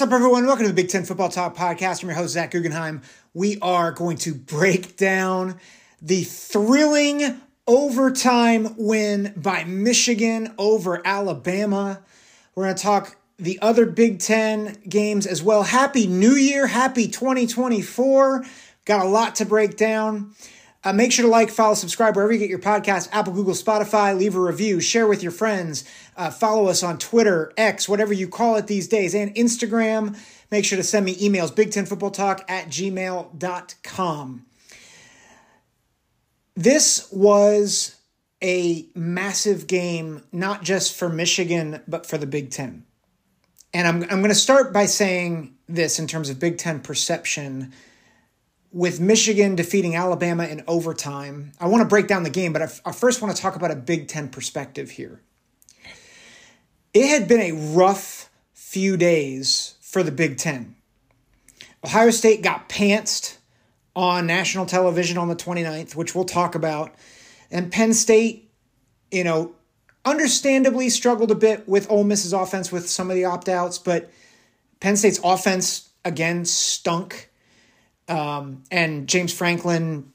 What's up, everyone? Welcome to the Big Ten Football Talk Podcast. I'm your host, Zach Guggenheim. We are going to break down the thrilling overtime win by Michigan over Alabama. We're going to talk the other Big Ten games as well. Happy New Year. Happy 2024. Got a lot to break down. Uh, make sure to like, follow, subscribe wherever you get your podcast Apple, Google, Spotify. Leave a review, share with your friends. Uh, follow us on Twitter, X, whatever you call it these days, and Instagram. Make sure to send me emails, Big Ten Football Talk at gmail.com. This was a massive game, not just for Michigan, but for the Big Ten. And I'm, I'm going to start by saying this in terms of Big Ten perception with Michigan defeating Alabama in overtime. I want to break down the game, but I, I first want to talk about a Big Ten perspective here. It had been a rough few days for the Big Ten. Ohio State got pantsed on national television on the 29th, which we'll talk about. And Penn State, you know, understandably struggled a bit with Ole Miss's offense with some of the opt outs, but Penn State's offense again stunk. Um, and James Franklin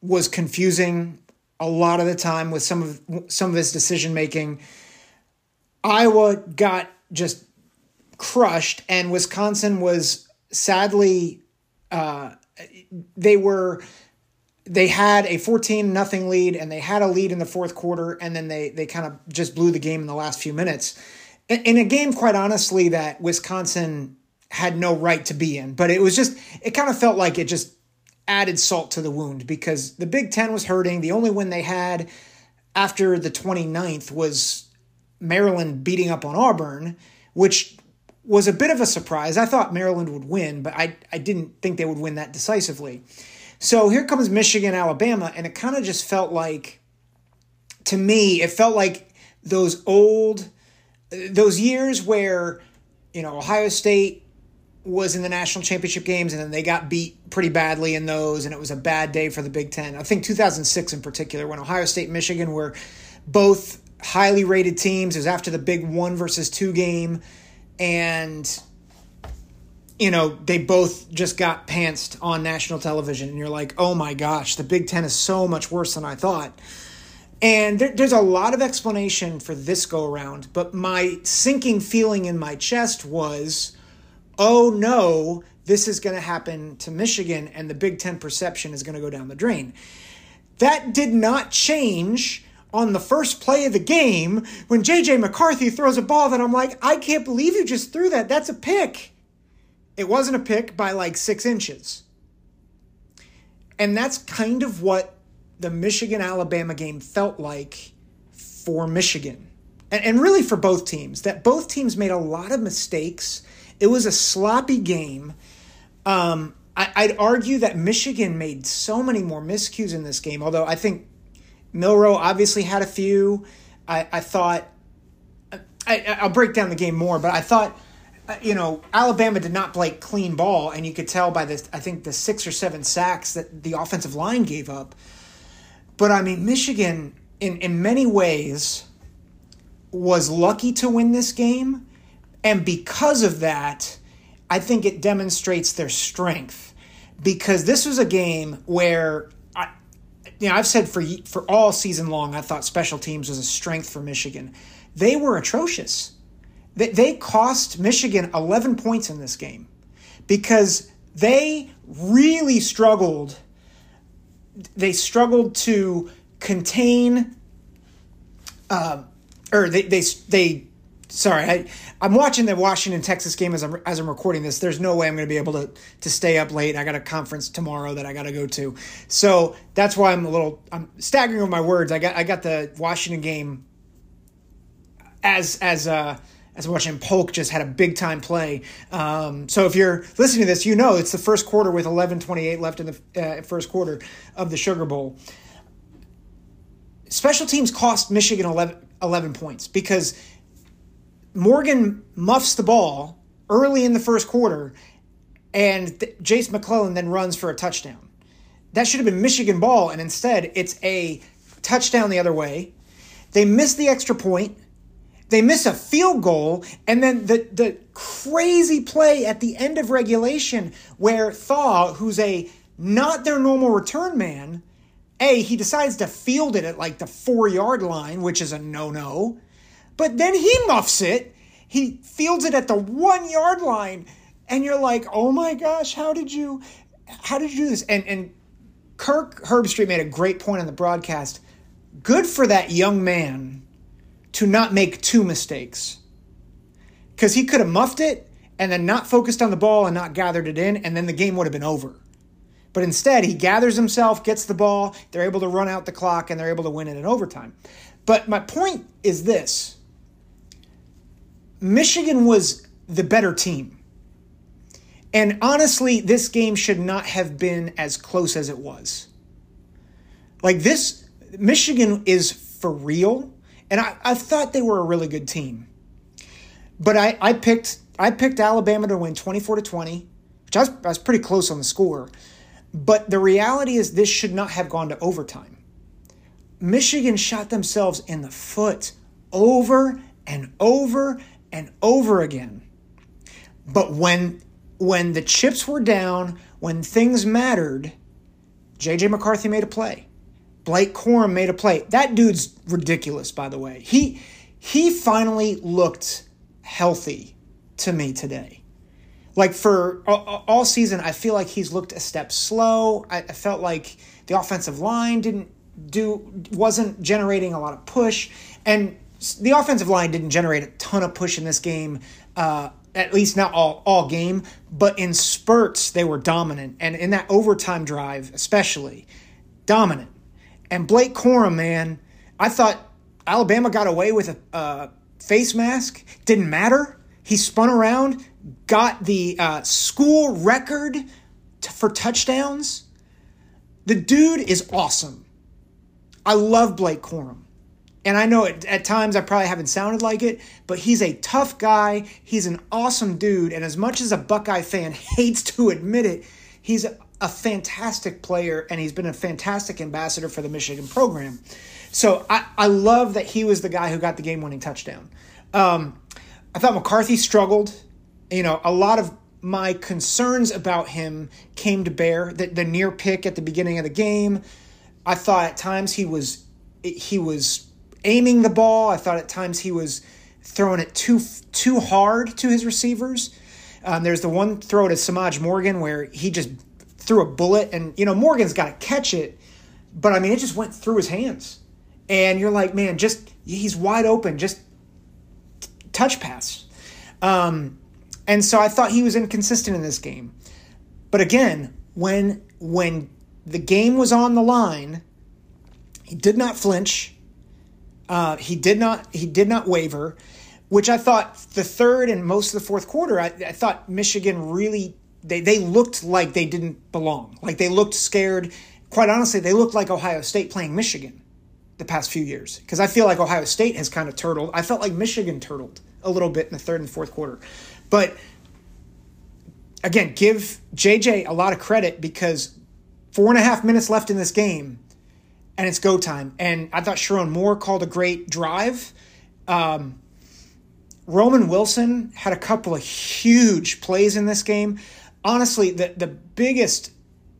was confusing a lot of the time with some of some of his decision making. Iowa got just crushed, and Wisconsin was sadly uh, they were they had a 14 nothing lead and they had a lead in the fourth quarter and then they they kind of just blew the game in the last few minutes in, in a game quite honestly that Wisconsin had no right to be in but it was just it kind of felt like it just added salt to the wound because the Big 10 was hurting the only win they had after the 29th was Maryland beating up on Auburn which was a bit of a surprise. I thought Maryland would win, but I, I didn't think they would win that decisively. So here comes Michigan, Alabama, and it kind of just felt like, to me, it felt like those old, those years where, you know, Ohio State was in the national championship games and then they got beat pretty badly in those, and it was a bad day for the Big Ten. I think 2006 in particular, when Ohio State and Michigan were both highly rated teams. It was after the big one versus two game and you know they both just got pantsed on national television and you're like oh my gosh the big ten is so much worse than i thought and there, there's a lot of explanation for this go around but my sinking feeling in my chest was oh no this is going to happen to michigan and the big ten perception is going to go down the drain that did not change on the first play of the game when JJ McCarthy throws a ball that I'm like, I can't believe you just threw that. That's a pick. It wasn't a pick by like six inches. And that's kind of what the Michigan Alabama game felt like for Michigan. And, and really for both teams, that both teams made a lot of mistakes. It was a sloppy game. Um, I, I'd argue that Michigan made so many more miscues in this game, although I think Milroe obviously had a few. I, I thought, I, I'll break down the game more, but I thought, you know, Alabama did not play clean ball, and you could tell by this, I think the six or seven sacks that the offensive line gave up. But I mean, Michigan, in, in many ways, was lucky to win this game. And because of that, I think it demonstrates their strength. Because this was a game where you know, I've said for for all season long, I thought special teams was a strength for Michigan. They were atrocious. They, they cost Michigan 11 points in this game because they really struggled. They struggled to contain, uh, or they they they. Sorry, I, I'm watching the Washington Texas game as I'm as I'm recording this. There's no way I'm going to be able to to stay up late. I got a conference tomorrow that I got to go to, so that's why I'm a little I'm staggering with my words. I got I got the Washington game as as uh as watching Polk just had a big time play. Um, so if you're listening to this, you know it's the first quarter with 11:28 left in the uh, first quarter of the Sugar Bowl. Special teams cost Michigan 11, 11 points because Morgan muffs the ball early in the first quarter, and th- Jase McClellan then runs for a touchdown. That should have been Michigan ball, and instead it's a touchdown the other way. They miss the extra point they miss a field goal, and then the the crazy play at the end of regulation where Thaw, who's a not their normal return man, a he decides to field it at like the four yard line, which is a no no, but then he muffs it. He fields it at the one yard line, and you're like, oh my gosh, how did you, how did you do this? And and Kirk Herbstreit made a great point on the broadcast. Good for that young man to not make two mistakes. Because he could have muffed it and then not focused on the ball and not gathered it in, and then the game would have been over. But instead, he gathers himself, gets the ball, they're able to run out the clock, and they're able to win it in overtime. But my point is this Michigan was the better team. And honestly, this game should not have been as close as it was. Like this, Michigan is for real and I, I thought they were a really good team. But I, I picked I picked Alabama to win 24 to 20, which I was, I was pretty close on the score. But the reality is this should not have gone to overtime. Michigan shot themselves in the foot over and over and over again. But when when the chips were down, when things mattered, JJ McCarthy made a play. Blake Corum made a play. That dude's ridiculous, by the way. He he finally looked healthy to me today. Like for all season, I feel like he's looked a step slow. I felt like the offensive line didn't do wasn't generating a lot of push, and the offensive line didn't generate a ton of push in this game. Uh, at least not all all game, but in spurts they were dominant, and in that overtime drive especially dominant. And Blake Corum, man, I thought Alabama got away with a face mask. Didn't matter. He spun around, got the uh, school record t- for touchdowns. The dude is awesome. I love Blake Corum. And I know it, at times I probably haven't sounded like it, but he's a tough guy. He's an awesome dude. And as much as a Buckeye fan hates to admit it, he's a fantastic player and he's been a fantastic ambassador for the Michigan program. So I, I love that he was the guy who got the game winning touchdown. Um, I thought McCarthy struggled. You know, a lot of my concerns about him came to bear. The, the near pick at the beginning of the game, I thought at times he was he was aiming the ball. I thought at times he was throwing it too too hard to his receivers. Um, there's the one throw to Semaj Morgan where he just threw a bullet, and you know Morgan's got to catch it, but I mean it just went through his hands, and you're like, man, just he's wide open, just touch pass. Um, and so I thought he was inconsistent in this game, but again, when when the game was on the line, he did not flinch. Uh, he did not he did not waver, which I thought the third and most of the fourth quarter, I, I thought Michigan really they, they looked like they didn't belong. Like they looked scared. Quite honestly, they looked like Ohio State playing Michigan the past few years. Because I feel like Ohio State has kind of turtled. I felt like Michigan turtled a little bit in the third and fourth quarter. But again, give JJ a lot of credit because four and a half minutes left in this game and it's go time. And I thought Sherrone Moore called a great drive. Um, Roman Wilson had a couple of huge plays in this game honestly, the the biggest,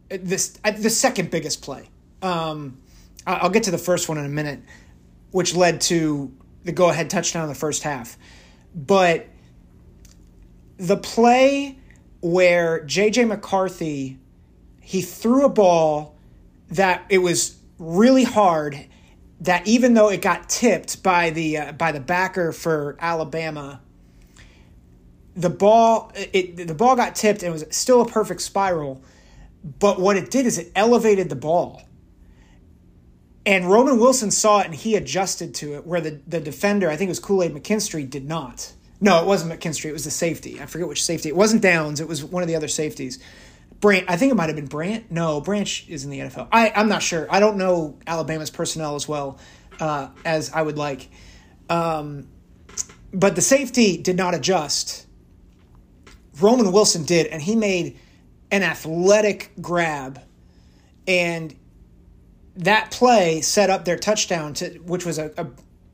this uh, the second biggest play. Um, I'll get to the first one in a minute, which led to the go ahead touchdown in the first half. But the play where JJ McCarthy he threw a ball that it was really hard that even though it got tipped by the uh, by the backer for Alabama the ball it the ball got tipped and it was still a perfect spiral. But what it did is it elevated the ball. And Roman Wilson saw it and he adjusted to it where the, the defender I think it was Kool-Aid McKinstry did not. No it wasn't McKinstry it was the safety. I forget which safety. It wasn't Downs it was one of the other safeties Brant I think it might have been Brant? No Branch is in the NFL I, I'm not sure. I don't know Alabama's personnel as well uh, as I would like. Um, but the safety did not adjust. Roman Wilson did, and he made an athletic grab, and that play set up their touchdown, to, which was a, a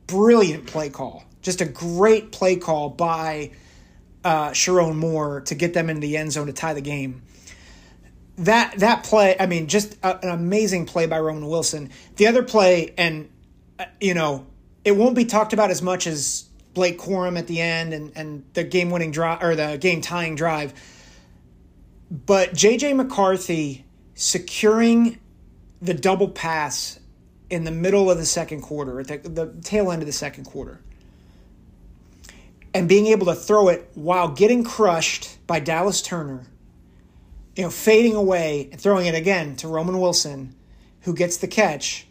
brilliant play call. Just a great play call by uh, Sherrone Moore to get them into the end zone to tie the game. That that play, I mean, just a, an amazing play by Roman Wilson. The other play, and uh, you know, it won't be talked about as much as Blake Corum at the end and, and the game winning drive or the game tying drive. But JJ McCarthy securing the double pass in the middle of the second quarter, at the, the tail end of the second quarter, and being able to throw it while getting crushed by Dallas Turner, you know, fading away and throwing it again to Roman Wilson, who gets the catch.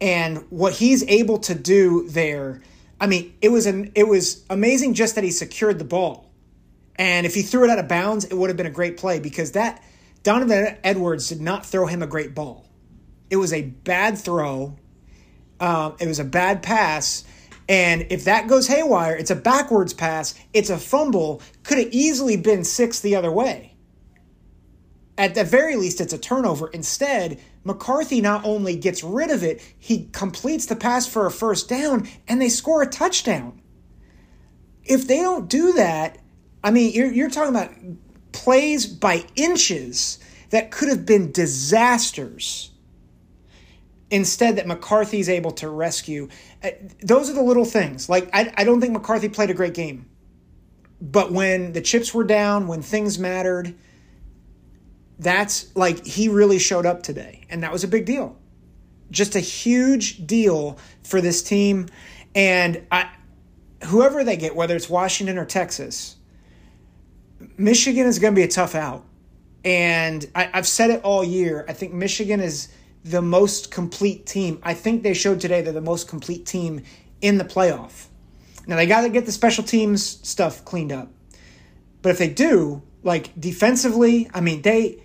And what he's able to do there I mean, it was an it was amazing just that he secured the ball. And if he threw it out of bounds, it would have been a great play because that Donovan Edwards did not throw him a great ball. It was a bad throw. Um, it was a bad pass. And if that goes haywire, it's a backwards pass. It's a fumble. Could have easily been six the other way. At the very least, it's a turnover. Instead, McCarthy not only gets rid of it, he completes the pass for a first down and they score a touchdown. If they don't do that, I mean, you're, you're talking about plays by inches that could have been disasters. Instead, that McCarthy's able to rescue. Uh, those are the little things. Like, I, I don't think McCarthy played a great game. But when the chips were down, when things mattered, that's like he really showed up today, and that was a big deal. Just a huge deal for this team, and I, whoever they get, whether it's Washington or Texas, Michigan is going to be a tough out. And I, I've said it all year. I think Michigan is the most complete team. I think they showed today they're the most complete team in the playoff. Now they got to get the special teams stuff cleaned up. But if they do, like defensively, I mean, they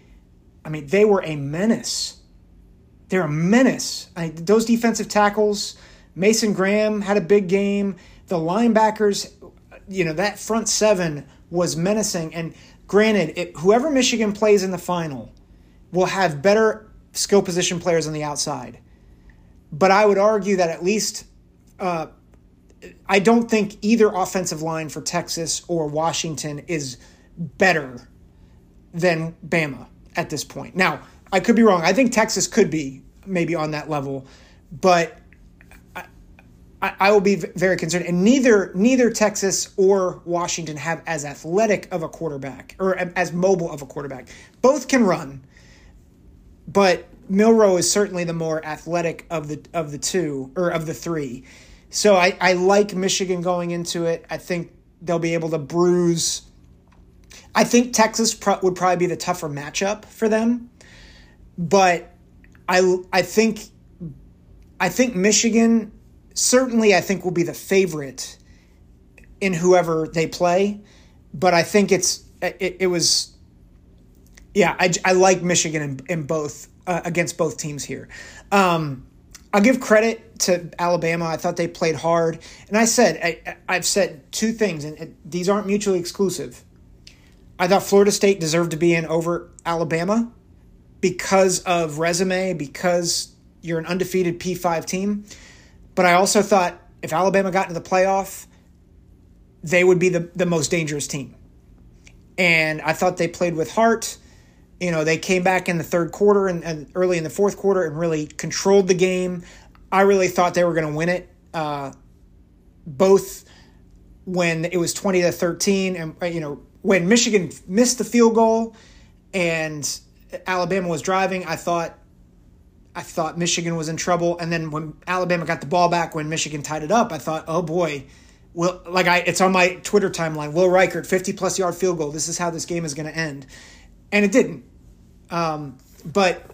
I mean, they were a menace. They're a menace. I, those defensive tackles, Mason Graham had a big game. The linebackers, you know, that front seven was menacing. And granted, it, whoever Michigan plays in the final will have better skill position players on the outside. But I would argue that at least uh, I don't think either offensive line for Texas or Washington is better than Bama at this point. Now, I could be wrong. I think Texas could be maybe on that level, but I, I, will be very concerned. And neither neither Texas or Washington have as athletic of a quarterback or as mobile of a quarterback. Both can run, but Milroe is certainly the more athletic of the of the two or of the three. So I, I like Michigan going into it. I think they'll be able to bruise I think Texas pro- would probably be the tougher matchup for them, but I I think I think Michigan certainly I think will be the favorite in whoever they play, but I think it's it, it was yeah I, I like Michigan in, in both uh, against both teams here. Um, I'll give credit to Alabama. I thought they played hard, and I said I, have said two things, and these aren't mutually exclusive. I thought Florida State deserved to be in over Alabama because of resume, because you're an undefeated P5 team. But I also thought if Alabama got into the playoff, they would be the, the most dangerous team. And I thought they played with heart. You know, they came back in the third quarter and, and early in the fourth quarter and really controlled the game. I really thought they were going to win it. Uh, both when it was 20 to 13 and, you know, when Michigan missed the field goal and Alabama was driving, I thought I thought Michigan was in trouble. And then when Alabama got the ball back, when Michigan tied it up, I thought, oh boy, will like I it's on my Twitter timeline. Will Reichard fifty plus yard field goal. This is how this game is going to end, and it didn't. Um, but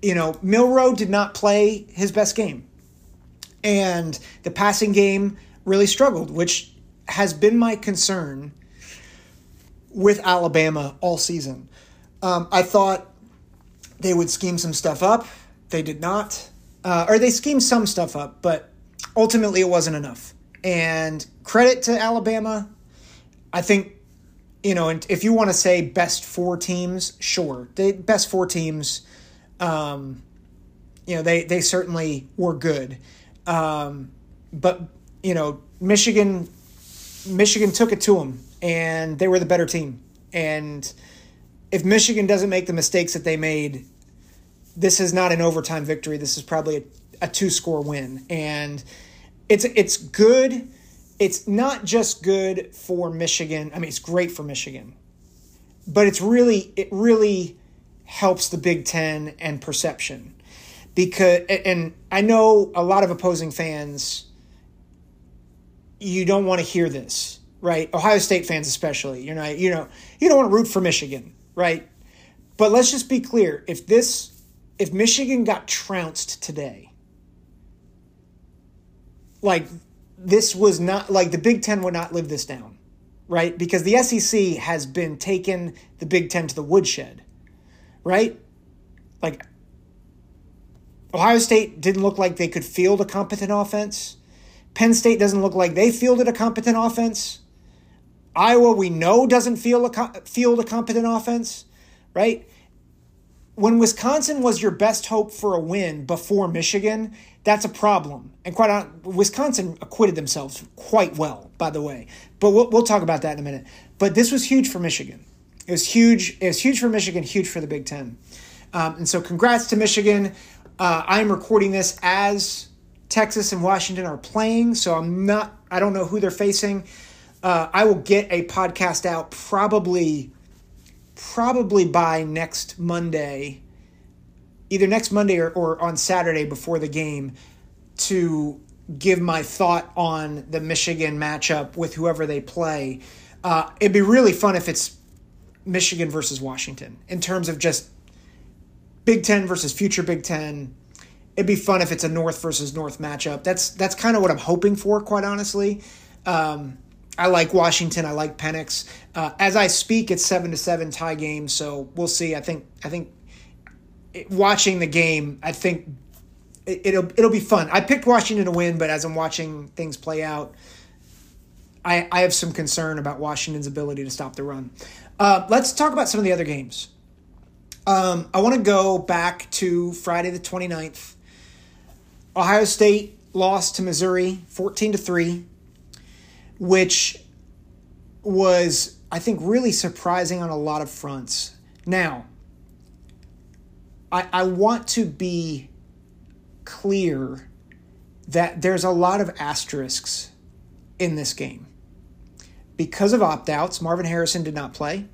you know, Milroe did not play his best game, and the passing game really struggled, which has been my concern with Alabama all season. Um, I thought they would scheme some stuff up. They did not. Uh, or they schemed some stuff up, but ultimately it wasn't enough. And credit to Alabama. I think, you know, and if you want to say best four teams, sure. The best four teams, um, you know, they, they certainly were good. Um, but, you know, Michigan Michigan took it to them and they were the better team. And if Michigan doesn't make the mistakes that they made, this is not an overtime victory. This is probably a, a two score win. And it's it's good. It's not just good for Michigan. I mean, it's great for Michigan. But it's really it really helps the Big 10 and perception. Because and I know a lot of opposing fans you don't want to hear this, right? Ohio State fans especially. You're not, you know, you don't want to root for Michigan, right? But let's just be clear. If this if Michigan got trounced today, like this was not like the Big 10 would not live this down, right? Because the SEC has been taking the Big 10 to the woodshed, right? Like Ohio State didn't look like they could field a competent offense. Penn State doesn't look like they fielded a competent offense. Iowa, we know, doesn't feel a, field a competent offense, right? When Wisconsin was your best hope for a win before Michigan, that's a problem. And quite Wisconsin acquitted themselves quite well, by the way. But we'll, we'll talk about that in a minute. But this was huge for Michigan. It was huge. It was huge for Michigan, huge for the Big Ten. Um, and so, congrats to Michigan. Uh, I'm recording this as Texas and Washington are playing, so I'm not. I don't know who they're facing. Uh, I will get a podcast out probably, probably by next Monday, either next Monday or, or on Saturday before the game, to give my thought on the Michigan matchup with whoever they play. Uh, it'd be really fun if it's Michigan versus Washington in terms of just Big Ten versus future Big Ten it'd be fun if it's a North versus North matchup. That's that's kind of what I'm hoping for, quite honestly. Um, I like Washington. I like Penix. Uh, as I speak, it's seven to seven tie game, so we'll see. I think I think it, watching the game, I think it, it'll it'll be fun. I picked Washington to win, but as I'm watching things play out, I I have some concern about Washington's ability to stop the run. Uh, let's talk about some of the other games. Um, I want to go back to Friday the 29th. Ohio State lost to Missouri 14 to 3, which was I think really surprising on a lot of fronts. Now, I, I want to be clear that there's a lot of asterisks in this game. Because of opt outs, Marvin Harrison did not play.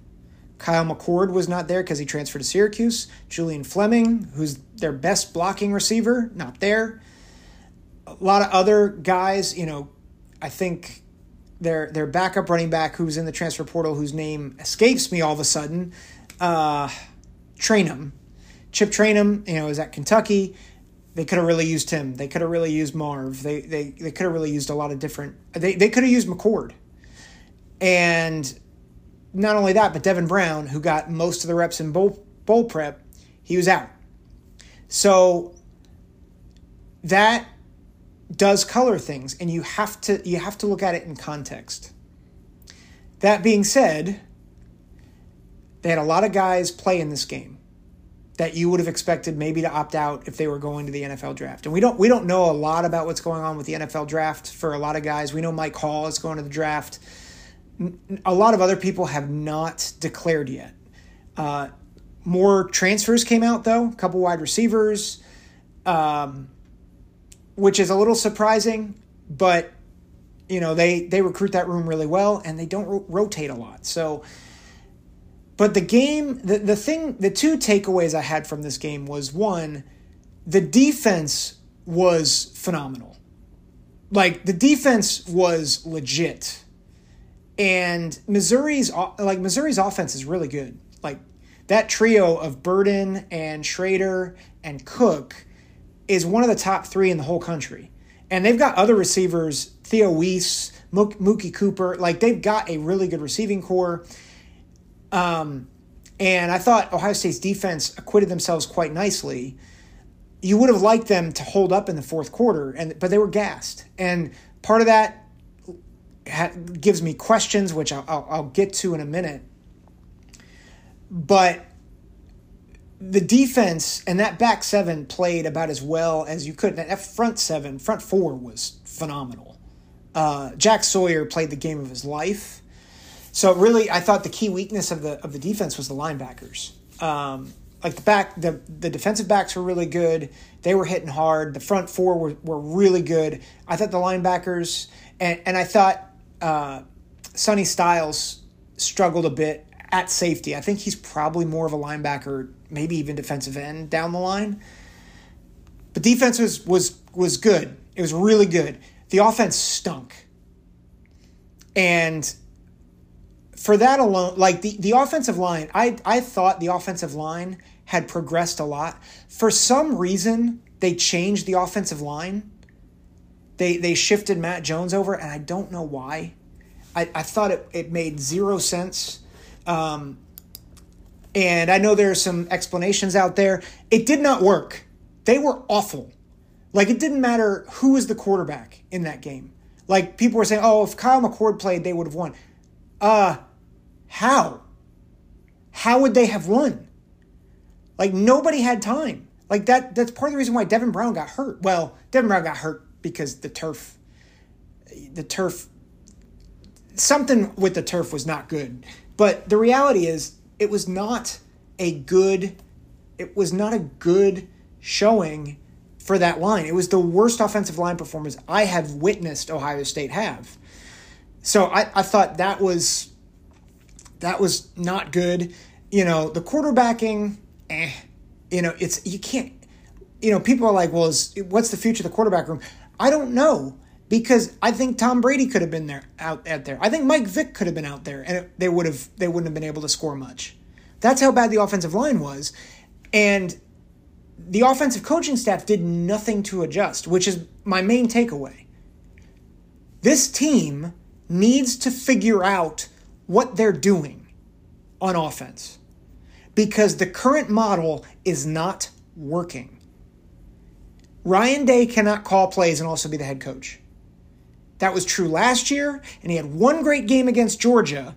Kyle McCord was not there because he transferred to Syracuse. Julian Fleming, who's their best blocking receiver, not there a lot of other guys, you know, I think their their backup running back who's in the transfer portal whose name escapes me all of a sudden, uh, Trayanum. Chip Trayanum, you know, is at Kentucky. They could have really used him. They could have really used Marv. They they they could have really used a lot of different. They they could have used McCord, and not only that, but Devin Brown, who got most of the reps in bowl bowl prep, he was out. So that does color things and you have to you have to look at it in context. That being said, they had a lot of guys play in this game that you would have expected maybe to opt out if they were going to the NFL draft. And we don't we don't know a lot about what's going on with the NFL draft for a lot of guys. We know Mike Hall is going to the draft. A lot of other people have not declared yet. Uh, more transfers came out though. A couple wide receivers. Um, which is a little surprising, but You know, they they recruit that room really well, and they don't ro- rotate a lot. So, but the game, the the thing, the two takeaways I had from this game was one, the defense was phenomenal. Like the defense was legit, and Missouri's like Missouri's offense is really good. Like that trio of Burden and Schrader and Cook is one of the top three in the whole country. And they've got other receivers, Theo Wease, Mookie Cooper. Like they've got a really good receiving core. Um, and I thought Ohio State's defense acquitted themselves quite nicely. You would have liked them to hold up in the fourth quarter, and but they were gassed. And part of that gives me questions, which I'll, I'll, I'll get to in a minute. But the defense and that back seven played about as well as you could. That front seven, front four was phenomenal. Uh, Jack Sawyer played the game of his life. So really, I thought the key weakness of the of the defense was the linebackers. Um, like the back, the the defensive backs were really good. They were hitting hard. The front four were, were really good. I thought the linebackers and and I thought uh, Sonny Styles struggled a bit at safety. I think he's probably more of a linebacker, maybe even defensive end down the line. But defense was was was good. It was really good. The offense stunk. And for that alone, like the, the offensive line, I I thought the offensive line had progressed a lot. For some reason, they changed the offensive line. They they shifted Matt Jones over, and I don't know why. I, I thought it, it made zero sense. Um, and I know there are some explanations out there. It did not work. They were awful. Like it didn't matter who was the quarterback in that game. Like people were saying, "Oh, if Kyle McCord played, they would have won." Uh, how? How would they have won? Like nobody had time. Like that. That's part of the reason why Devin Brown got hurt. Well, Devin Brown got hurt because the turf, the turf, something with the turf was not good. But the reality is, it was not a good, it was not a good showing for that line. It was the worst offensive line performance I have witnessed Ohio State have. So I, I thought that was that was not good. You know, the quarterbacking, eh. You know, it's you can't. You know, people are like, "Well, is, what's the future of the quarterback room?" I don't know because I think Tom Brady could have been there out, out there. I think Mike Vick could have been out there, and it, they would have they wouldn't have been able to score much. That's how bad the offensive line was, and the offensive coaching staff did nothing to adjust, which is my main takeaway. This team needs to figure out what they're doing on offense because the current model is not working. Ryan Day cannot call plays and also be the head coach. That was true last year, and he had one great game against Georgia.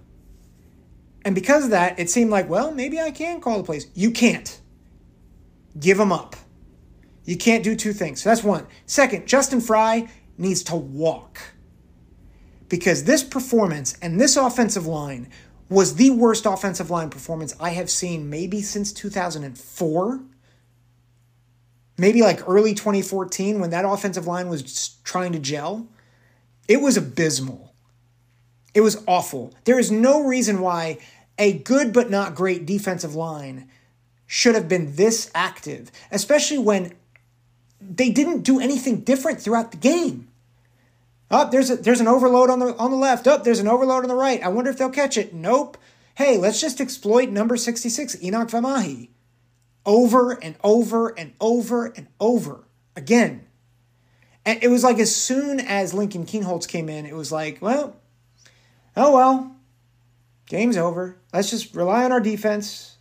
And because of that, it seemed like, well, maybe I can call the plays. You can't. Give them up. You can't do two things. So that's one. Second, Justin Frye needs to walk. Because this performance and this offensive line was the worst offensive line performance I have seen maybe since 2004. Maybe like early 2014 when that offensive line was trying to gel. It was abysmal. It was awful. There is no reason why a good but not great defensive line should have been this active, especially when they didn't do anything different throughout the game. Up oh, there's a, there's an overload on the on the left. Up oh, there's an overload on the right. I wonder if they'll catch it. Nope. Hey, let's just exploit number 66, Enokk Vimahi. Over and over and over and over again. And it was like as soon as Lincoln Kienholz came in, it was like, well, oh well, game's over. Let's just rely on our defense.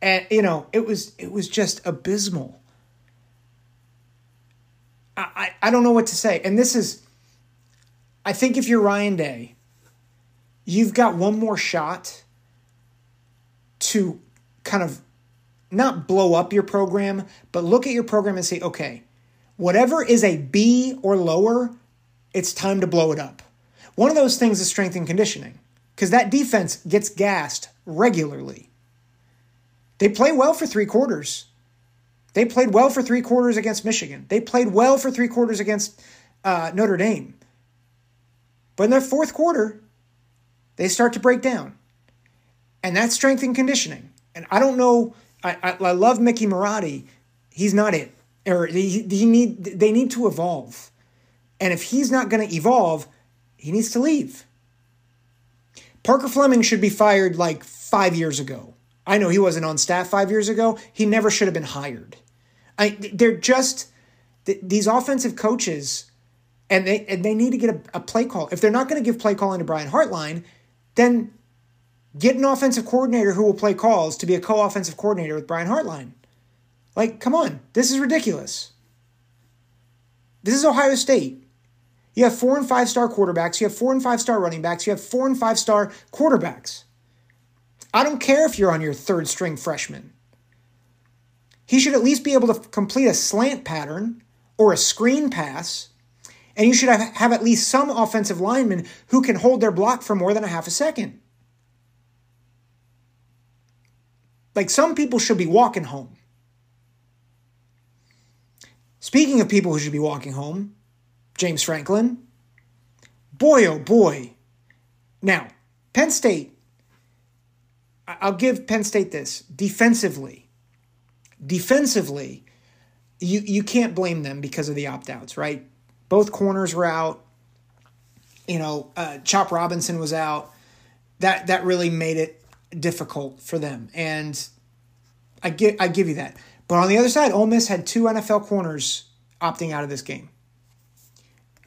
And you know, it was it was just abysmal. I, I, I don't know what to say. And this is I think if you're Ryan Day, you've got one more shot to kind of not blow up your program, but look at your program and say, okay, Whatever is a B or lower, it's time to blow it up. One of those things is strength and conditioning because that defense gets gassed regularly. They play well for three quarters. They played well for three quarters against Michigan. They played well for three quarters against uh, Notre Dame. But in their fourth quarter, they start to break down. And that's strength and conditioning. And I don't know, I, I, I love Mickey Marotti. He's not it. Or he, he need, they need to evolve. And if he's not going to evolve, he needs to leave. Parker Fleming should be fired like five years ago. I know he wasn't on staff five years ago. He never should have been hired. I, they're just these offensive coaches, and they and they need to get a, a play call. If they're not going to give play calling to Brian Hartline, then get an offensive coordinator who will play calls to be a co-offensive coordinator with Brian Hartline. Like, come on, this is ridiculous. This is Ohio State. You have four and five star quarterbacks, you have four and five star running backs, you have four and five star quarterbacks. I don't care if you're on your third string freshman. He should at least be able to complete a slant pattern or a screen pass, and you should have, have at least some offensive linemen who can hold their block for more than a half a second. Like some people should be walking home. Speaking of people who should be walking home, James Franklin. Boy, oh boy. Now, Penn State, I'll give Penn State this defensively. Defensively, you, you can't blame them because of the opt outs, right? Both corners were out. You know, uh, Chop Robinson was out. That that really made it difficult for them, and I give I give you that. But on the other side, Ole Miss had two NFL corners opting out of this game.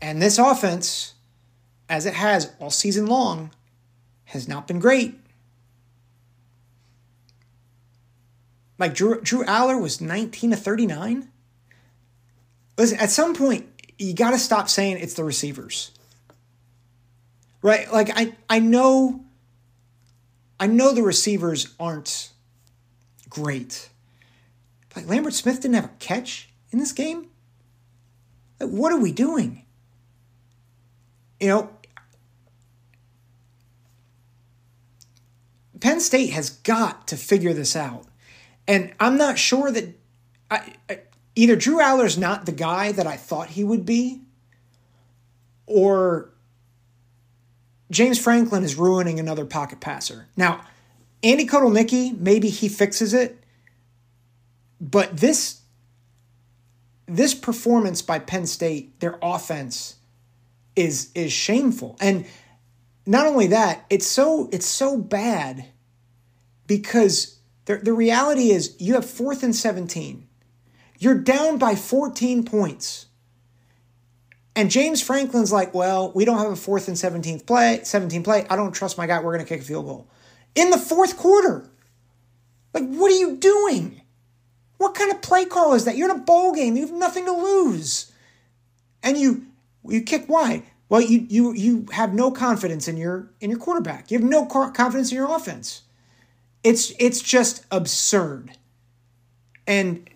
And this offense, as it has all season long, has not been great. Like Drew, Drew Allar was 19 to 39. Listen, at some point, you got to stop saying it's the receivers. Right? Like I I know I know the receivers aren't great. Like Lambert Smith didn't have a catch in this game. Like, what are we doing? you know, Penn State has got to figure this out. And I'm not sure that I, I, either Drew Allar's not the guy that I thought he would be, or James Franklin is ruining another pocket passer. Now, Andy Kotelnicki, maybe he fixes it, but this this performance by Penn State, their offense, is is shameful. And not only that, it's so it's so bad because the, the reality is you have fourth and 17. You're down by 14 points. And James Franklin's like, well, we don't have a fourth and 17th play, 17 play. I don't trust my guy. We're going to kick a field goal. In the fourth quarter. Like, what are you doing? What kind of play call is that? You're in a bowl game. You have nothing to lose. And you you kick why? Well, you you you have no confidence in your in your quarterback. You have no confidence in your offense. It's it's just absurd. And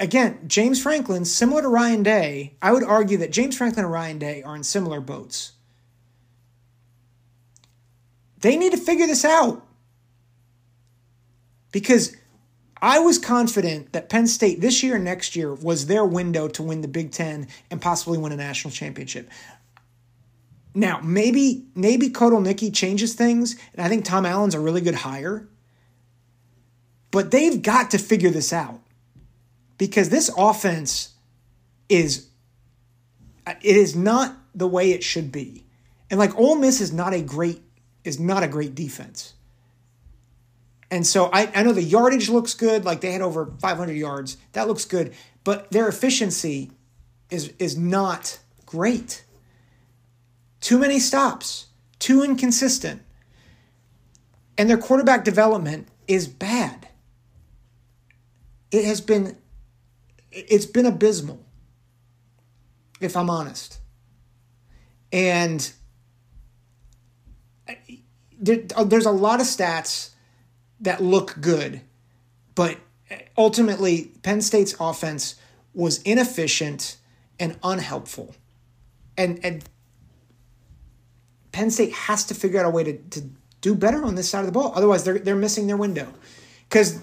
again, James Franklin, similar to Ryan Day, I would argue that James Franklin and Ryan Day are in similar boats. They need to figure this out. Because I was confident that Penn State this year and next year was their window to win the Big Ten and possibly win a national championship. Now, maybe maybe Kotelnicki changes things, and I think Tom Allen's a really good hire. But they've got to figure this out because this offense is it is not the way it should be. And like Ole Miss is not a great is not a great defense. And so I, I know the yardage looks good, like they had over 500 yards. That looks good, but their efficiency is is not great. Too many stops, too inconsistent. And their quarterback development is bad. It has been it's been abysmal. If I'm honest. And uh, uh, there's a lot of stats that look good, but ultimately, Penn State's offense was inefficient and unhelpful. And, and Penn State has to figure out a way to, to do better on this side of the ball. Otherwise, they're, they're missing their window. Because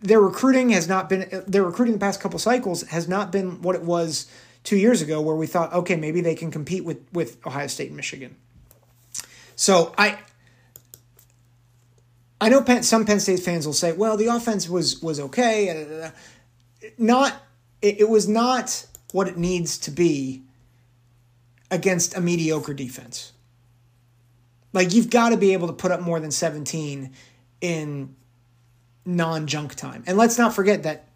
their recruiting has not been, their recruiting the past couple cycles has not been what it was two years ago, where we thought, okay, maybe they can compete with, with Ohio State and Michigan. So I I know Penn, some Penn State fans will say, "Well, the offense was was okay." Not it, it was not what it needs to be against a mediocre defense. Like you've got to be able to put up more than 17 in non-junk time. And let's not forget that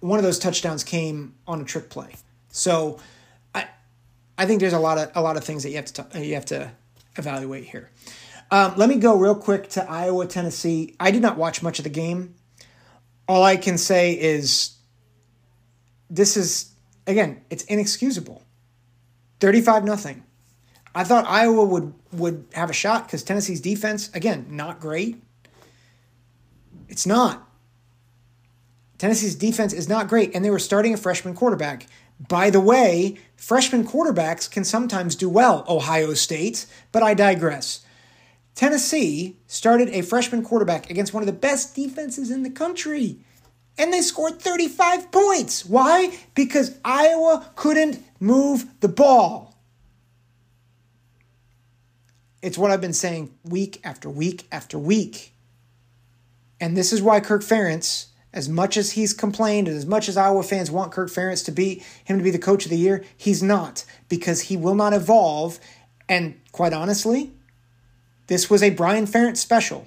one of those touchdowns came on a trick play. So I I think there's a lot of a lot of things that you have to you have to evaluate here. Um, let me go real quick to Iowa Tennessee. I did not watch much of the game. All I can say is this is again, it's inexcusable. 35 nothing. I thought Iowa would would have a shot cuz Tennessee's defense again, not great. It's not. Tennessee's defense is not great and they were starting a freshman quarterback. By the way, freshman quarterbacks can sometimes do well, Ohio State, but I digress. Tennessee started a freshman quarterback against one of the best defenses in the country and they scored 35 points. Why? Because Iowa couldn't move the ball. It's what I've been saying week after week after week. And this is why Kirk Ferentz, as much as he's complained and as much as Iowa fans want Kirk Ferentz to be him to be the coach of the year, he's not because he will not evolve. And quite honestly, this was a Brian Ferentz special.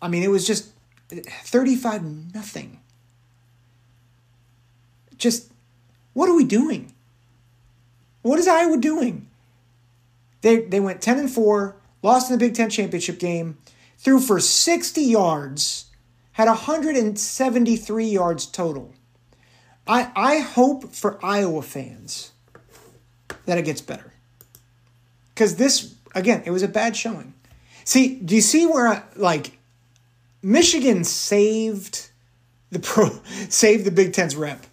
I mean, it was just eh, 35 nothing. Just what are we doing? What is Iowa doing? They they went 10 and 4, lost in the Big 10 championship game, threw for 60 yards, had 173 yards total. I I hope for Iowa fans that it gets better. Cuz this again, it was a bad showing. See, do you see where I, like Michigan saved the pro saved the Big Ten's rep.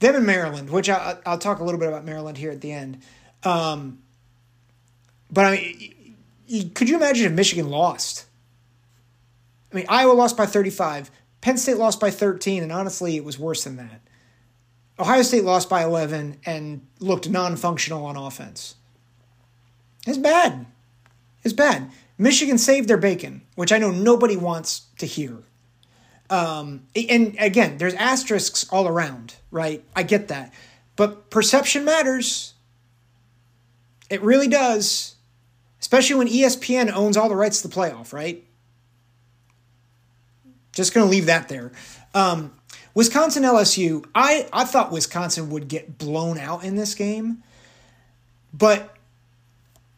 Them in Maryland, which I, will talk a little bit about Maryland here at the end. Um, but I mean, could you imagine if Michigan lost? I mean, Iowa lost by 35, Penn State lost by 13, and honestly, it was worse than that. Ohio State lost by 11 and looked non functional on offense. It's bad. It's bad. Michigan saved their bacon, which I know nobody wants to hear. Um, and again, there's asterisks all around, right? I get that. But perception matters. It really does. Especially when ESPN owns all the rights to the playoff, right? Just going to leave that there. Um, Wisconsin LSU, I, I thought Wisconsin would get blown out in this game. But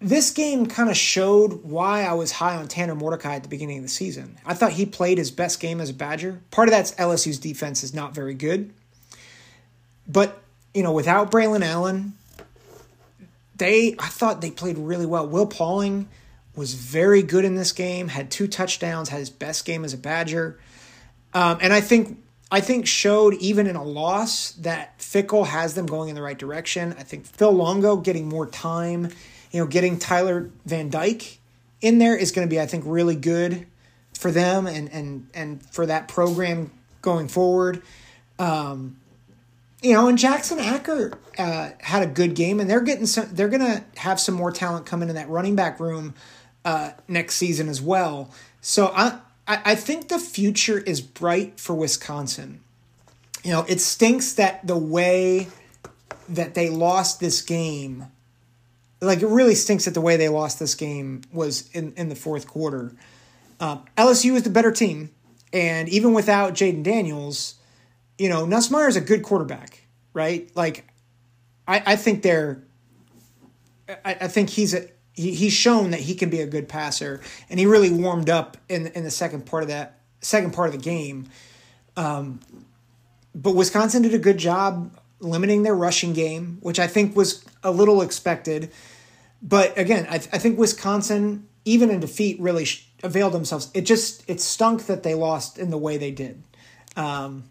this game kind of showed why I was high on Tanner Mordecai at the beginning of the season. I thought he played his best game as a Badger. Part of that's LSU's defense is not very good. But, you know, without Braylon Allen, they I thought they played really well. Will Pauling was very good in this game, had two touchdowns, had his best game as a Badger. Um, and I think I think showed even in a loss that Fickell has them going in the right direction. I think Phil Longo getting more time you know, getting Tyler Van Dyke in there is going to be, I think, really good for them and and and for that program going forward. Um, you know, and Jackson Acker uh, had a good game, and they're getting some. They're going to have some more talent coming in that running back room uh, next season as well. So I I think the future is bright for Wisconsin. You know, it stinks that the way that they lost this game like it really stinks that the way they lost this game was in, in the fourth quarter. Uh, LSU is the better team, and even without Jayden Daniels, you know Nussmeier is a good quarterback, right? Like, I, I think they're, I, I think he's a he, he's shown that he can be a good passer, and he really warmed up in in the second part of that second part of the game. Um, but Wisconsin did a good job limiting their rushing game, which I think was a little expected. But again, I, th- I think Wisconsin, even in defeat, really sh- availed themselves. It just it stunk that they lost in the way they did. Um,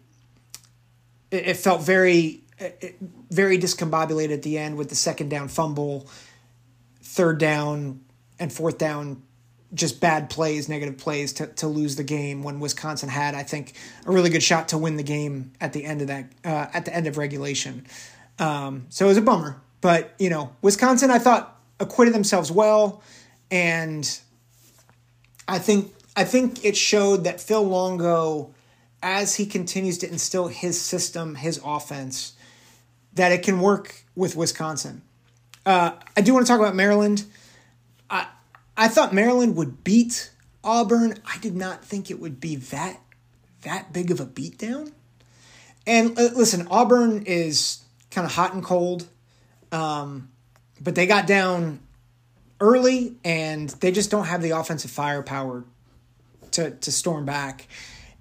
it, it, felt very it, very discombobulated at the end with the second down fumble, third down and fourth down just bad plays, negative plays to, to lose the game when Wisconsin had, I think, a really good shot to win the game at the end of that uh, at the end of regulation. Um, so it was a bummer, but you know, Wisconsin, I thought acquitted themselves well, and I think I think it showed that Phil Longo, as he continues to instill his system, his offense, that it can work with Wisconsin. Uh, I do want to talk about Maryland. I I thought Maryland would beat Auburn. I did not think it would be that that big of a beatdown. And uh, listen, Auburn is kind of hot and cold, um, but they got down early, and they just don't have the offensive firepower to to storm back.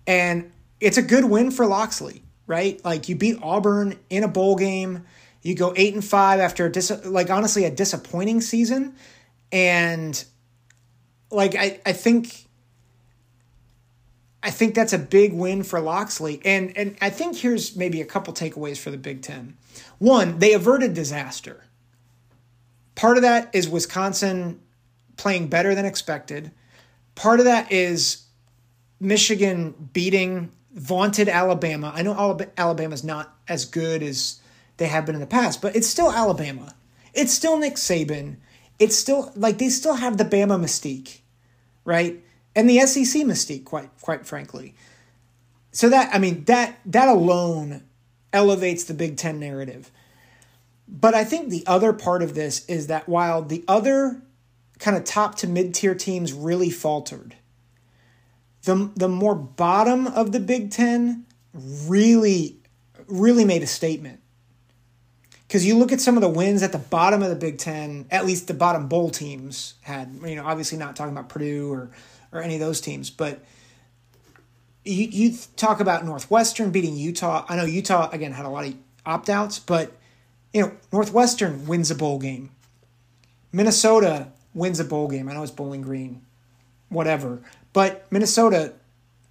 And it's a good win for Locksley, right? Like you beat Auburn in a bowl game. You go eight and five after a dis- like honestly a disappointing season, and like I I think. I think that's a big win for Locksley. And and I think here's maybe a couple takeaways for the Big Ten. One, they averted disaster. Part of that is Wisconsin playing better than expected. Part of that is Michigan beating vaunted Alabama. I know Alabama's not as good as they have been in the past, but it's still Alabama. It's still Nick Saban. It's still like they still have the Bama mystique, right? And the SEC mystique, quite quite frankly. So that I mean that that alone elevates the Big Ten narrative. But I think the other part of this is that while the other kind of top to mid tier teams really faltered, the, the more bottom of the Big Ten really, really made a statement. Because you look at some of the wins at the bottom of the Big Ten, at least the bottom bowl teams had, you know, obviously not talking about Purdue or, or any of those teams, but you, you talk about Northwestern beating Utah. I know Utah, again, had a lot of opt outs, but, you know, Northwestern wins a bowl game. Minnesota wins a bowl game. I know it's Bowling Green, whatever. But Minnesota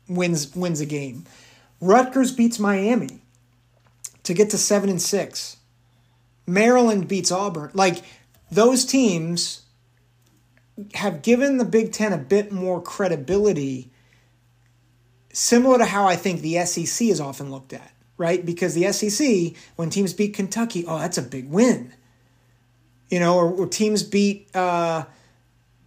wins wins a game. Rutgers beats Miami to get to 7 and 6. Maryland beats Auburn. Like those teams have given the Big 10 a bit more credibility similar to how I think the SEC is often looked at, right? Because the SEC, when teams beat Kentucky, oh, that's a big win. You know, or, or teams beat, uh,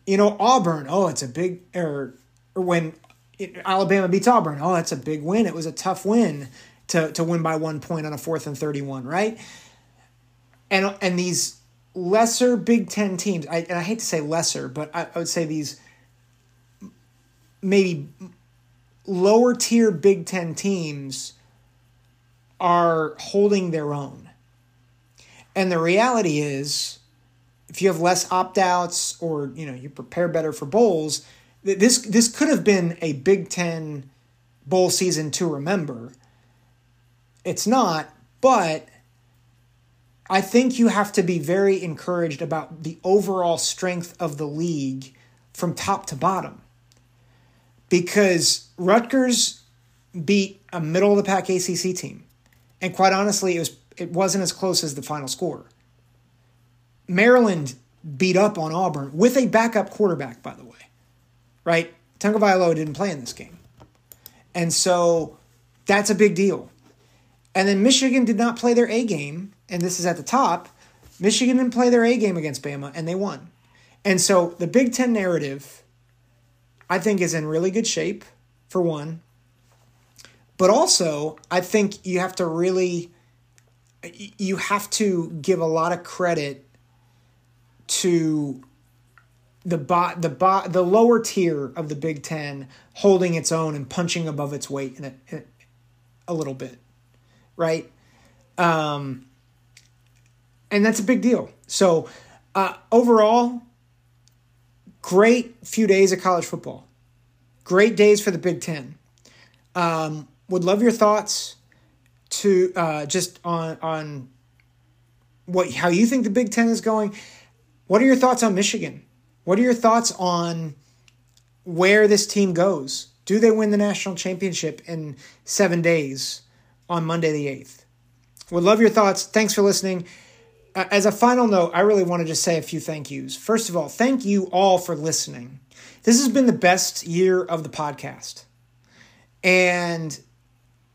you know, Auburn, oh, it's a big, or or when it, Alabama beats Auburn. Oh, that's a big win. It was a tough win to, to win by one point on a fourth and 31, right? And, and these lesser Big Ten teams, I, and I hate to say lesser, but I, I would say these maybe lower tier Big Ten teams are holding their own. And the reality is, if you have less opt outs or you know you prepare better for bowls, this this could have been a Big Ten bowl season to remember. It's not, but I think you have to be very encouraged about the overall strength of the league from top to bottom. Because Rutgers beat a middle of the pack ACC team. And quite honestly, it was it wasn't as close as the final score. Maryland beat up on Auburn with a backup quarterback, by the way right? Tagovailoa didn't play in this game. And so that's a big deal. And then Michigan did not play their A game, and this is at the top. Michigan didn't play their A game against Bama, and they won. And so the Big Ten narrative, I think, is in really good shape, for one. But also, I think you have to really you have to give a lot of credit to the bot the bot the lower tier of the Big Ten holding its own and punching above its weight in a, in a, a little bit, right? Um, and that's a big deal. So uh, overall, great few days of college football. Great days for the Big Ten. Um, would love your thoughts to uh, just on on what how you think the Big Ten is going. What are your thoughts on Michigan? What are your thoughts on where this team goes? Do they win the national championship in seven days on Monday the 8th? Would love your thoughts. Thanks for listening. Uh, as a final note, I really want to just say a few thank yous. First of all, thank you all for listening. This has been the best year of the podcast. And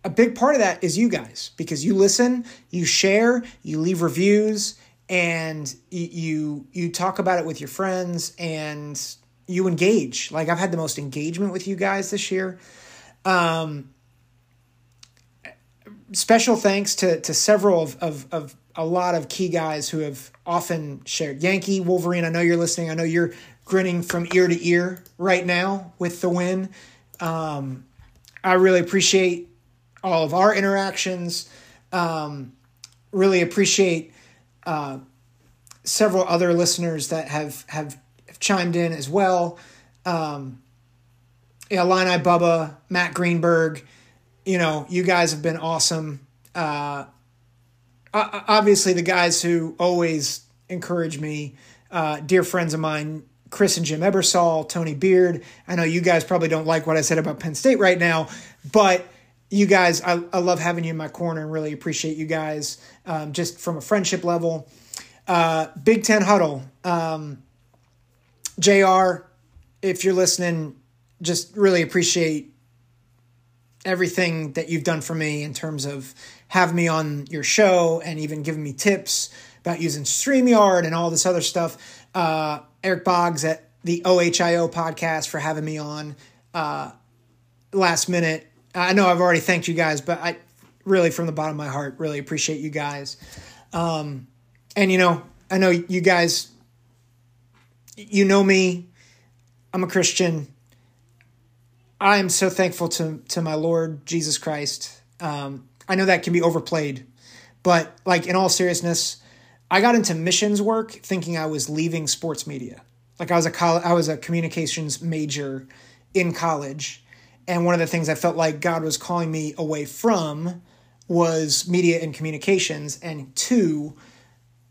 a big part of that is you guys because you listen, you share, you leave reviews, and you, you you talk about it with your friends and you engage. Like I've had the most engagement with you guys this year. Um, special thanks to to several of, of of a lot of key guys who have often shared. Yankee Wolverine, I know you're listening. I know you're grinning from ear to ear right now with the win. Um, I really appreciate all of our interactions. Um, really appreciate uh, several other listeners that have have, have chimed in as well. Um, yeah, Illini Bubba, Matt Greenberg, you know, you guys have been awesome. Uh, obviously, the guys who always encourage me, uh, dear friends of mine, Chris and Jim Ebersol, Tony Beard. I know you guys probably don't like what I said about Penn State right now, but you guys, I, I love having you in my corner and really appreciate you guys um, just from a friendship level. Uh, Big Ten Huddle, um, JR, if you're listening, just really appreciate everything that you've done for me in terms of having me on your show and even giving me tips about using StreamYard and all this other stuff. Uh, Eric Boggs at the OHIO podcast for having me on uh, last minute. I know I've already thanked you guys, but I really, from the bottom of my heart, really appreciate you guys. Um, and, you know, I know you guys, you know me, I'm a Christian. I am so thankful to, to my Lord Jesus Christ. Um, I know that can be overplayed, but like in all seriousness, I got into missions work thinking I was leaving sports media. Like I was a college, I was a communications major in college, and one of the things I felt like God was calling me away from was media and communications, and to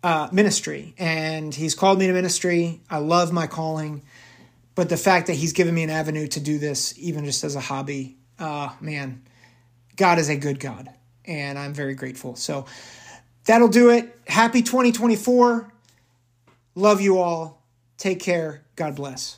uh, ministry. And He's called me to ministry. I love my calling, but the fact that He's given me an avenue to do this, even just as a hobby, uh, man, God is a good God, and I'm very grateful. So that'll do it. Happy 2024. Love you all. Take care. God bless.